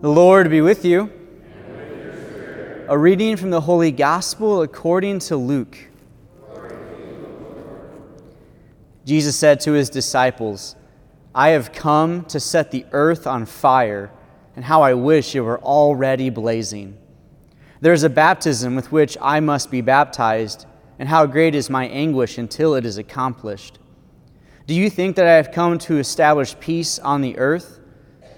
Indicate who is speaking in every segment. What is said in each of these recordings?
Speaker 1: The Lord be with you. A reading from the Holy Gospel according to Luke. Jesus said to his disciples, I have come to set the earth on fire, and how I wish it were already blazing. There is a baptism with which I must be baptized, and how great is my anguish until it is accomplished. Do you think that I have come to establish peace on the earth?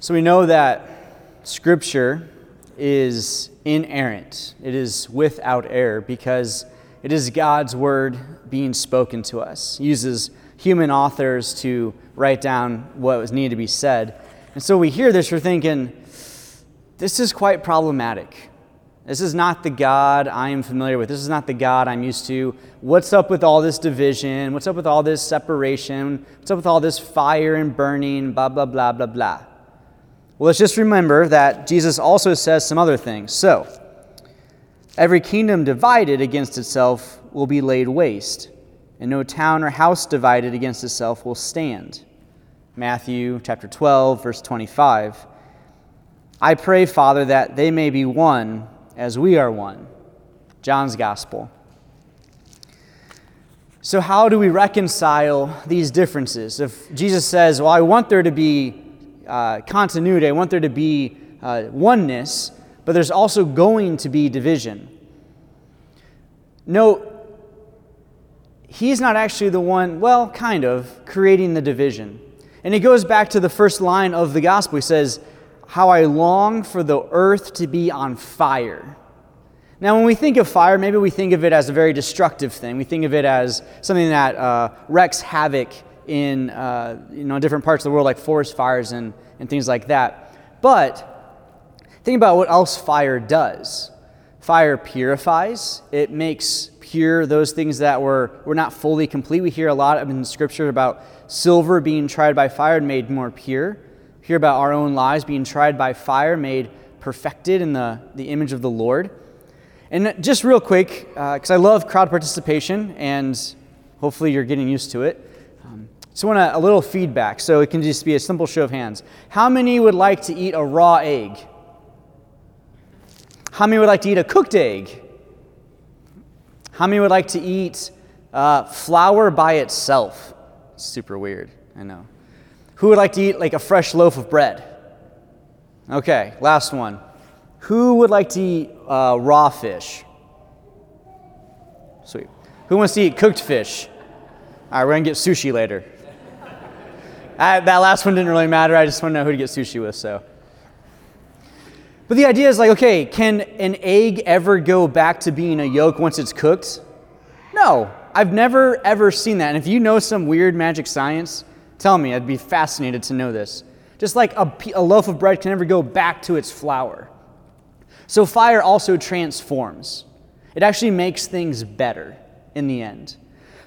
Speaker 1: So we know that Scripture is inerrant, it is without error because it is God's Word being spoken to us. He uses human authors to write down what was needed to be said. And so we hear this, we're thinking, this is quite problematic. This is not the God I am familiar with. This is not the God I'm used to. What's up with all this division? What's up with all this separation? What's up with all this fire and burning? Blah, blah, blah, blah, blah. Well, let's just remember that Jesus also says some other things. So, every kingdom divided against itself will be laid waste, and no town or house divided against itself will stand. Matthew chapter 12, verse 25. I pray, Father, that they may be one as we are one. John's Gospel. So, how do we reconcile these differences? If Jesus says, Well, I want there to be uh, continuity, I want there to be uh, oneness, but there's also going to be division. Note, he's not actually the one, well, kind of, creating the division. And it goes back to the first line of the gospel. He says, How I long for the earth to be on fire. Now, when we think of fire, maybe we think of it as a very destructive thing. We think of it as something that uh, havoc in uh, you know, different parts of the world, like forest fires and, and things like that. But think about what else fire does. Fire purifies, it makes pure those things that were, were not fully complete. We hear a lot in Scripture about silver being tried by fire and made more pure. We hear about our own lives being tried by fire, made perfected in the, the image of the Lord. And just real quick, because uh, I love crowd participation, and hopefully you're getting used to it. So I want a, a little feedback, so it can just be a simple show of hands. How many would like to eat a raw egg? How many would like to eat a cooked egg? How many would like to eat uh, flour by itself? Super weird, I know. Who would like to eat like a fresh loaf of bread? Okay, last one. Who would like to eat uh, raw fish? Sweet. Who wants to eat cooked fish? All right, we're gonna get sushi later. I, that last one didn't really matter. I just want to know who to get sushi with, so. But the idea is like, okay, can an egg ever go back to being a yolk once it's cooked? No, I've never ever seen that. And if you know some weird magic science, tell me. I'd be fascinated to know this. Just like a, a loaf of bread can never go back to its flour. So fire also transforms. It actually makes things better in the end.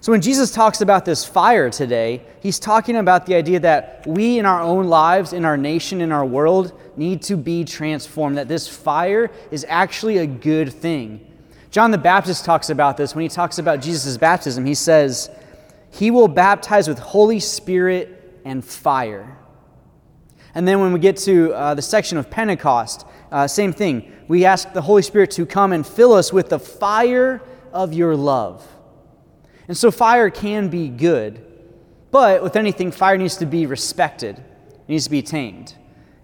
Speaker 1: So when Jesus talks about this fire today, he's talking about the idea that we in our own lives, in our nation, in our world, need to be transformed, that this fire is actually a good thing. John the Baptist talks about this when he talks about Jesus' baptism. He says, He will baptize with Holy Spirit and fire. And then when we get to uh, the section of Pentecost, uh, same thing. We ask the Holy Spirit to come and fill us with the fire of your love. And so fire can be good, but with anything, fire needs to be respected, it needs to be tamed,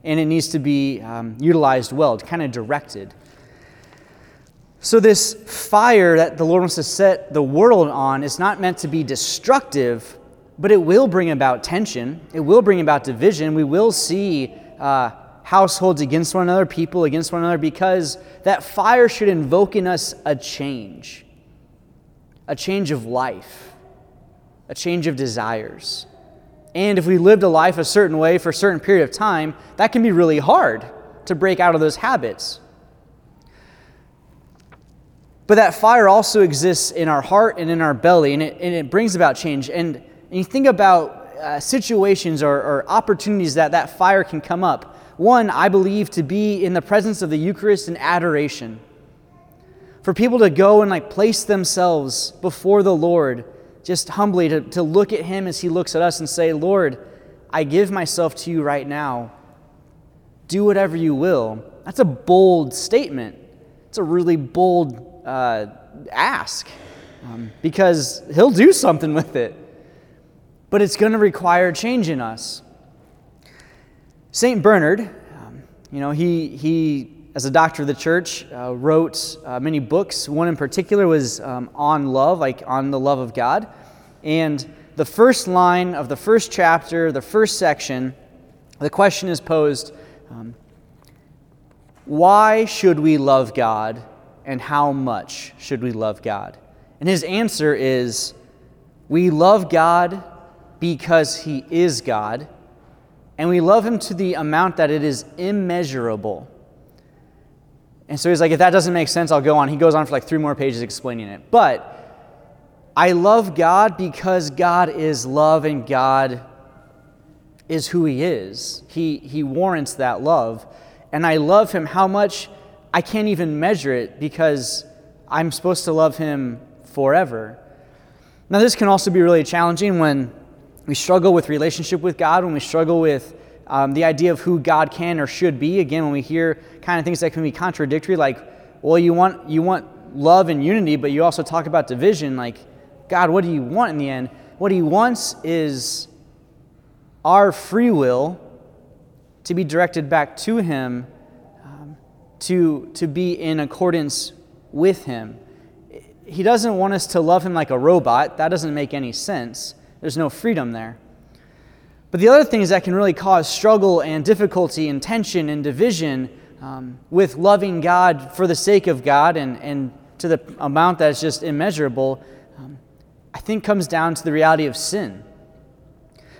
Speaker 1: and it needs to be um, utilized well, kind of directed. So, this fire that the Lord wants to set the world on is not meant to be destructive, but it will bring about tension. It will bring about division. We will see uh, households against one another, people against one another, because that fire should invoke in us a change a change of life, a change of desires. And if we lived a life a certain way for a certain period of time, that can be really hard to break out of those habits. But that fire also exists in our heart and in our belly, and it, and it brings about change. And, and you think about uh, situations or, or opportunities that that fire can come up. One, I believe, to be in the presence of the Eucharist in adoration. For people to go and like place themselves before the Lord, just humbly to, to look at Him as He looks at us and say, Lord, I give myself to you right now. Do whatever you will. That's a bold statement. It's a really bold uh, ask um, because he'll do something with it. But it's going to require change in us. St. Bernard, um, you know, he, he, as a doctor of the church, uh, wrote uh, many books. One in particular was um, on love, like on the love of God. And the first line of the first chapter, the first section, the question is posed um, Why should we love God and how much should we love God? And his answer is we love God because he is God, and we love him to the amount that it is immeasurable. And so he's like, if that doesn't make sense, I'll go on. He goes on for like three more pages explaining it. But I love God because God is love and God is who he is. He, he warrants that love. And I love him how much I can't even measure it because I'm supposed to love him forever. Now, this can also be really challenging when we struggle with relationship with God, when we struggle with um, the idea of who God can or should be. Again, when we hear kind of things that can be contradictory, like, well, you want, you want love and unity, but you also talk about division. Like, God, what do you want in the end? What He wants is our free will to be directed back to Him to, to be in accordance with Him. He doesn't want us to love Him like a robot. That doesn't make any sense. There's no freedom there. But the other things that can really cause struggle and difficulty and tension and division um, with loving God for the sake of God and, and to the amount that's just immeasurable, um, I think comes down to the reality of sin.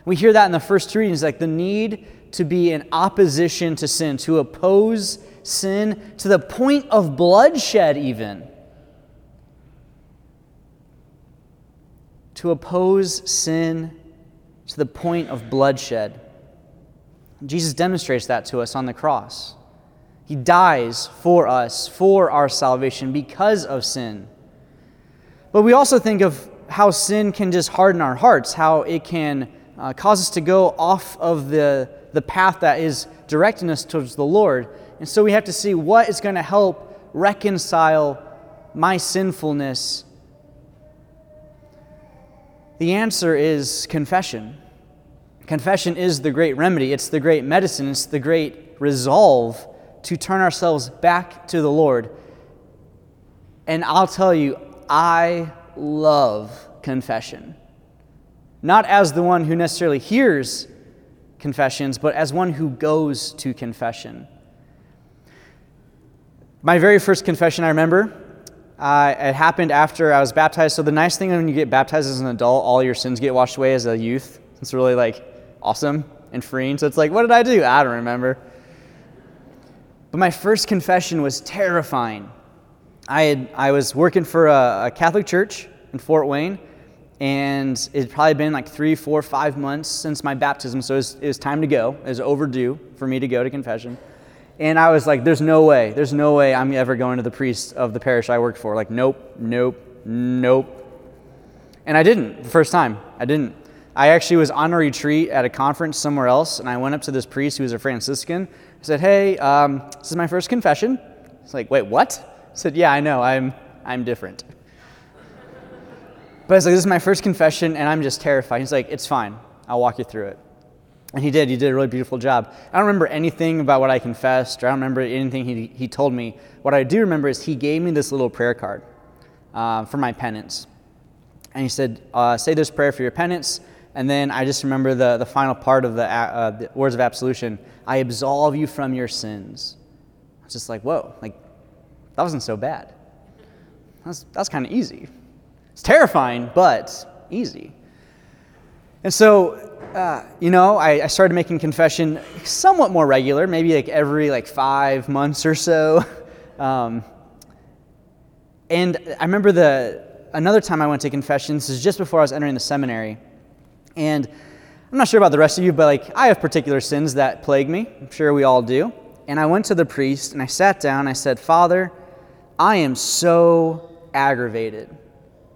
Speaker 1: We hear that in the first two readings, like the need to be in opposition to sin, to oppose sin to the point of bloodshed, even. To oppose sin to the point of bloodshed. Jesus demonstrates that to us on the cross. He dies for us, for our salvation, because of sin. But we also think of how sin can just harden our hearts, how it can uh, cause us to go off of the, the path that is directing us towards the Lord. And so we have to see what is going to help reconcile my sinfulness. The answer is confession. Confession is the great remedy, it's the great medicine, it's the great resolve to turn ourselves back to the Lord. And I'll tell you, I love confession. Not as the one who necessarily hears confessions, but as one who goes to confession. My very first confession I remember, uh, it happened after I was baptized. So the nice thing when you get baptized as an adult, all your sins get washed away as a youth. It's really like awesome and freeing. So it's like, what did I do? I don't remember. But my first confession was terrifying. I, had, I was working for a, a Catholic church in Fort Wayne, and it had probably been like three, four, five months since my baptism, so it was, it was time to go. It was overdue for me to go to confession. And I was like, there's no way, there's no way I'm ever going to the priest of the parish I worked for. Like, nope, nope, nope. And I didn't the first time. I didn't. I actually was on a retreat at a conference somewhere else, and I went up to this priest who was a Franciscan. I said, hey, um, this is my first confession. He's like, wait, what? I said, yeah, I know, I'm, I'm different. But I was like, this is my first confession, and I'm just terrified. He's like, it's fine. I'll walk you through it. And he did. He did a really beautiful job. I don't remember anything about what I confessed, or I don't remember anything he, he told me. What I do remember is he gave me this little prayer card uh, for my penance. And he said, uh, Say this prayer for your penance. And then I just remember the, the final part of the, uh, the words of absolution I absolve you from your sins. It's just like, whoa, like, that wasn't so bad. That's, that's kind of easy. It's terrifying, but easy. And so, uh, you know, I, I, started making confession somewhat more regular, maybe like every like five months or so. Um, and I remember the another time I went to confession. This is just before I was entering the seminary, and I'm not sure about the rest of you, but like I have particular sins that plague me. I'm sure we all do. And I went to the priest and I sat down. I said, Father, I am so aggravated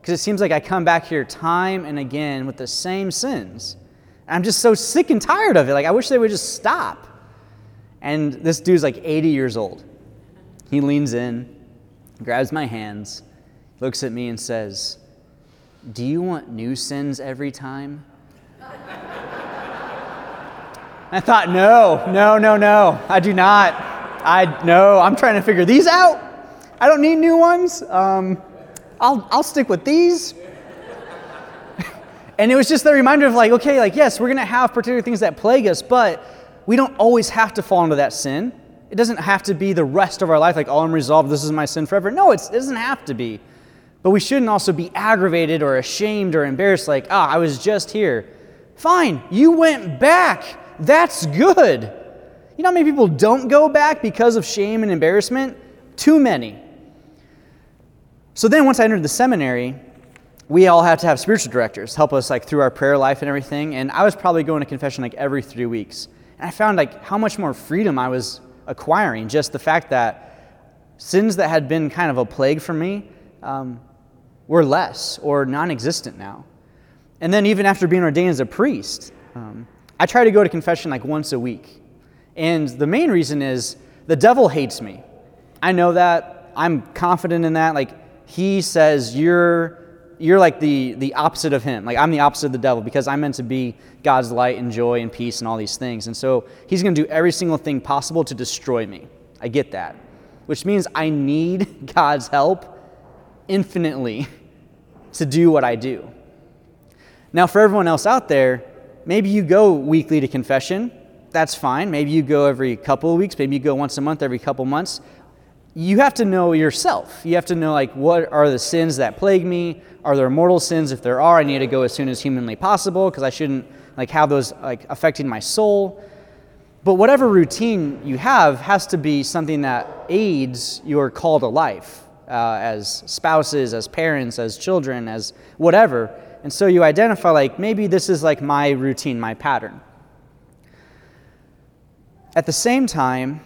Speaker 1: because it seems like I come back here time and again with the same sins. I'm just so sick and tired of it. Like, I wish they would just stop. And this dude's like 80 years old. He leans in, grabs my hands, looks at me, and says, Do you want new sins every time? I thought, no, no, no, no, I do not. I no, I'm trying to figure these out. I don't need new ones. Um, I'll I'll stick with these. and it was just the reminder of like, okay, like yes, we're gonna have particular things that plague us, but we don't always have to fall into that sin. It doesn't have to be the rest of our life, like, oh, I'm resolved, this is my sin forever. No, it doesn't have to be. But we shouldn't also be aggravated or ashamed or embarrassed, like, ah, I was just here. Fine, you went back. That's good. You know how many people don't go back because of shame and embarrassment? Too many. So then once I entered the seminary, we all had to have spiritual directors help us like through our prayer life and everything. And I was probably going to confession like every three weeks. And I found like how much more freedom I was acquiring. Just the fact that sins that had been kind of a plague for me um, were less or non existent now. And then even after being ordained as a priest, um, I try to go to confession like once a week. And the main reason is the devil hates me. I know that. I'm confident in that. Like, he says, You're. You're like the, the opposite of him. Like, I'm the opposite of the devil because I'm meant to be God's light and joy and peace and all these things. And so he's going to do every single thing possible to destroy me. I get that. Which means I need God's help infinitely to do what I do. Now, for everyone else out there, maybe you go weekly to confession. That's fine. Maybe you go every couple of weeks. Maybe you go once a month, every couple months. You have to know yourself. You have to know, like, what are the sins that plague me? Are there mortal sins? If there are, I need to go as soon as humanly possible because I shouldn't, like, have those, like, affecting my soul. But whatever routine you have has to be something that aids your call to life uh, as spouses, as parents, as children, as whatever. And so you identify, like, maybe this is like my routine, my pattern. At the same time,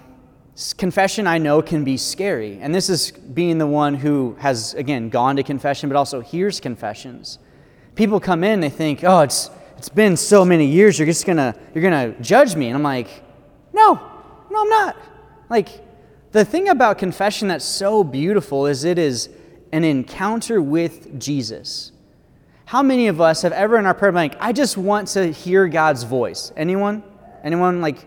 Speaker 1: confession I know can be scary. And this is being the one who has, again, gone to confession, but also hears confessions. People come in, they think, oh, it's, it's been so many years, you're just gonna, you're gonna judge me. And I'm like, no, no, I'm not. Like, the thing about confession that's so beautiful is it is an encounter with Jesus. How many of us have ever in our prayer been like, I just want to hear God's voice? Anyone? Anyone like,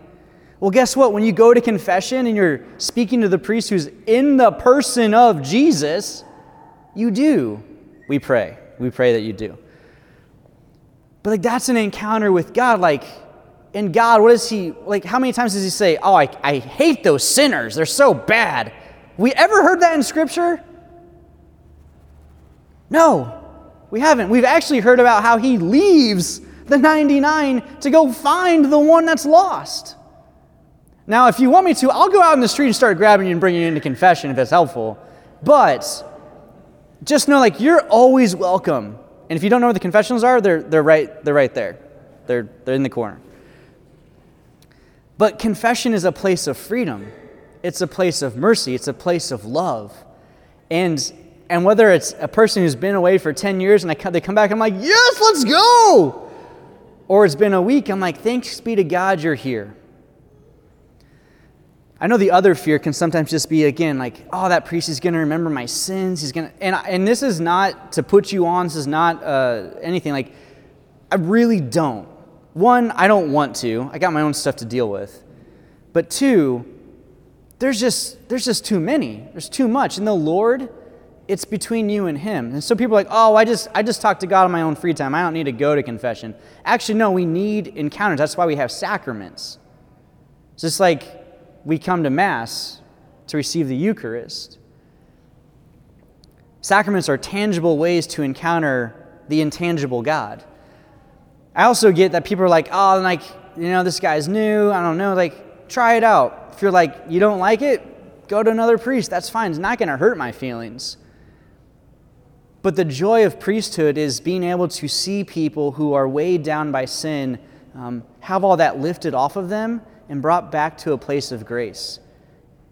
Speaker 1: well, guess what? When you go to confession and you're speaking to the priest who's in the person of Jesus, you do. We pray. We pray that you do. But like that's an encounter with God. Like, and God, what is He like? How many times does He say, Oh, I, I hate those sinners, they're so bad? We ever heard that in Scripture? No. We haven't. We've actually heard about how he leaves the 99 to go find the one that's lost. Now, if you want me to, I'll go out in the street and start grabbing you and bringing you into confession if that's helpful. But just know, like, you're always welcome. And if you don't know where the confessionals are, they're, they're, right, they're right there. They're, they're in the corner. But confession is a place of freedom. It's a place of mercy. It's a place of love. And and whether it's a person who's been away for 10 years and I, they come back, I'm like, yes, let's go. Or it's been a week, I'm like, thanks be to God you're here. I know the other fear can sometimes just be, again, like, oh, that priest is going to remember my sins. He's going to, and, and this is not to put you on, this is not uh, anything. Like, I really don't. One, I don't want to. I got my own stuff to deal with. But two, there's just, there's just too many. There's too much. And the Lord, it's between you and him. And so people are like, oh, I just, I just talk to God on my own free time. I don't need to go to confession. Actually, no, we need encounters. That's why we have sacraments. It's just like we come to Mass to receive the Eucharist. Sacraments are tangible ways to encounter the intangible God. I also get that people are like, oh, like, you know, this guy's new. I don't know. Like, try it out. If you're like, you don't like it, go to another priest. That's fine. It's not going to hurt my feelings. But the joy of priesthood is being able to see people who are weighed down by sin um, have all that lifted off of them and brought back to a place of grace.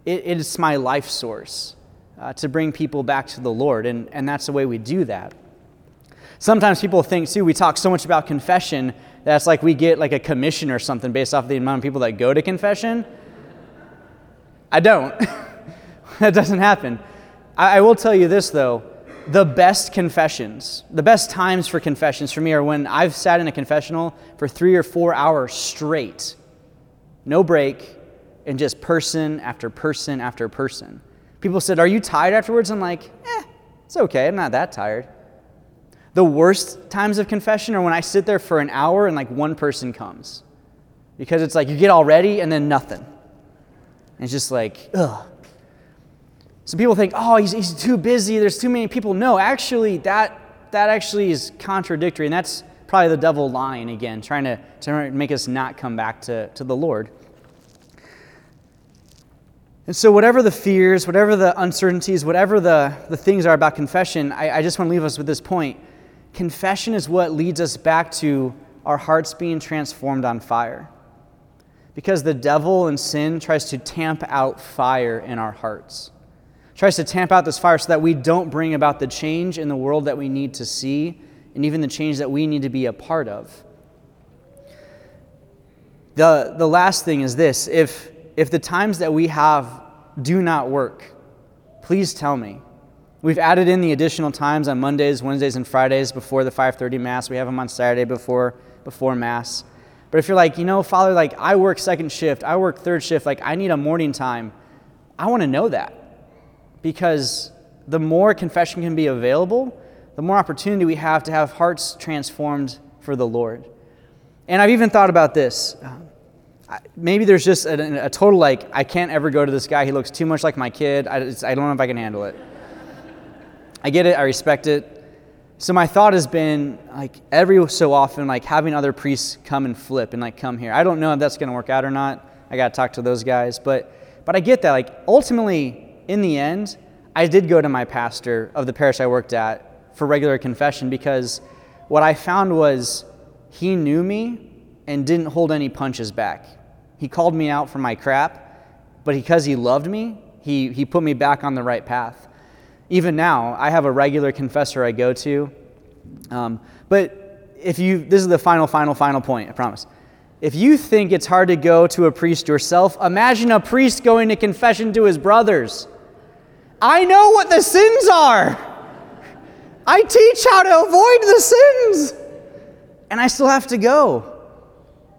Speaker 1: it, it's my life source uh, to bring people back to the Lord, and, and that's the way we do that. Sometimes people think, too, we talk so much about confession that's like we get like a commission or something based off the amount of people that go to confession. I don't. that doesn't happen. I, I will tell you this, though the best confessions, the best times for confessions for me are when I've sat in a confessional for three or four hours straight, no break, and just person after person after person. People said, Are you tired afterwards? I'm like, Eh, it's okay. I'm not that tired. The worst times of confession are when I sit there for an hour and like one person comes. Because it's like you get all ready and then nothing. And it's just like, ugh. So people think, oh, he's, he's too busy, there's too many people. No, actually, that, that actually is contradictory. And that's probably the devil lying again, trying to, to make us not come back to, to the Lord. And so, whatever the fears, whatever the uncertainties, whatever the, the things are about confession, I, I just want to leave us with this point confession is what leads us back to our hearts being transformed on fire. Because the devil and sin tries to tamp out fire in our hearts. Tries to tamp out this fire so that we don't bring about the change in the world that we need to see and even the change that we need to be a part of. The, the last thing is this if, if the times that we have do not work, please tell me. We've added in the additional times on Mondays, Wednesdays, and Fridays before the 5:30 mass. We have them on Saturday before before mass. But if you're like, you know, Father, like I work second shift, I work third shift, like I need a morning time, I want to know that. Because the more confession can be available, the more opportunity we have to have hearts transformed for the Lord. And I've even thought about this. Uh, maybe there's just a, a total like, I can't ever go to this guy. He looks too much like my kid. I, I don't know if I can handle it. I get it, I respect it. So my thought has been like every so often, like having other priests come and flip and like come here. I don't know if that's going to work out or not. I got to talk to those guys, but but I get that. Like ultimately, in the end, I did go to my pastor of the parish I worked at for regular confession because what I found was he knew me and didn't hold any punches back. He called me out for my crap, but because he loved me, he, he put me back on the right path even now, I have a regular confessor I go to. Um, but if you, this is the final, final, final point, I promise. If you think it's hard to go to a priest yourself, imagine a priest going to confession to his brothers. I know what the sins are. I teach how to avoid the sins. And I still have to go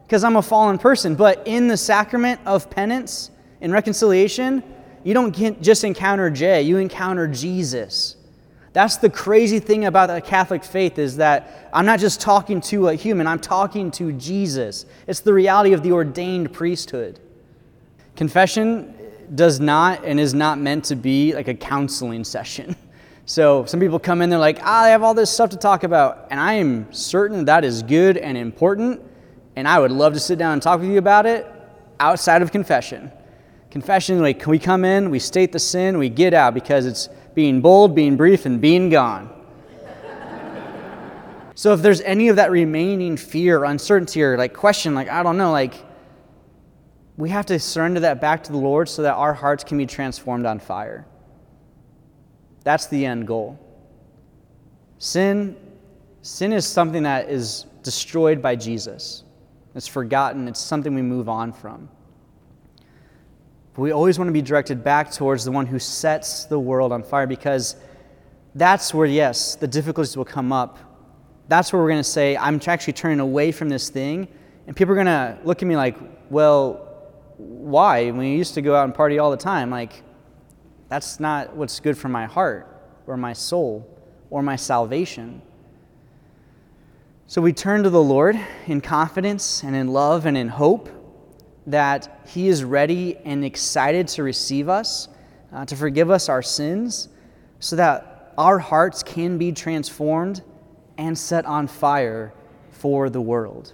Speaker 1: because I'm a fallen person. But in the sacrament of penance and reconciliation, you don't just encounter Jay, you encounter Jesus. That's the crazy thing about the Catholic faith is that I'm not just talking to a human, I'm talking to Jesus. It's the reality of the ordained priesthood. Confession does not and is not meant to be like a counseling session. So some people come in, they're like, ah, I have all this stuff to talk about. And I am certain that is good and important. And I would love to sit down and talk with you about it outside of confession. Confession, like we come in, we state the sin, we get out because it's being bold, being brief, and being gone. so if there's any of that remaining fear, or uncertainty, or like question, like I don't know, like we have to surrender that back to the Lord so that our hearts can be transformed on fire. That's the end goal. Sin, sin is something that is destroyed by Jesus. It's forgotten. It's something we move on from. But we always want to be directed back towards the one who sets the world on fire because that's where, yes, the difficulties will come up. That's where we're going to say, I'm actually turning away from this thing. And people are going to look at me like, well, why? You used to go out and party all the time, like, that's not what's good for my heart or my soul or my salvation. So we turn to the Lord in confidence and in love and in hope that He is ready and excited to receive us, uh, to forgive us our sins, so that our hearts can be transformed and set on fire for the world.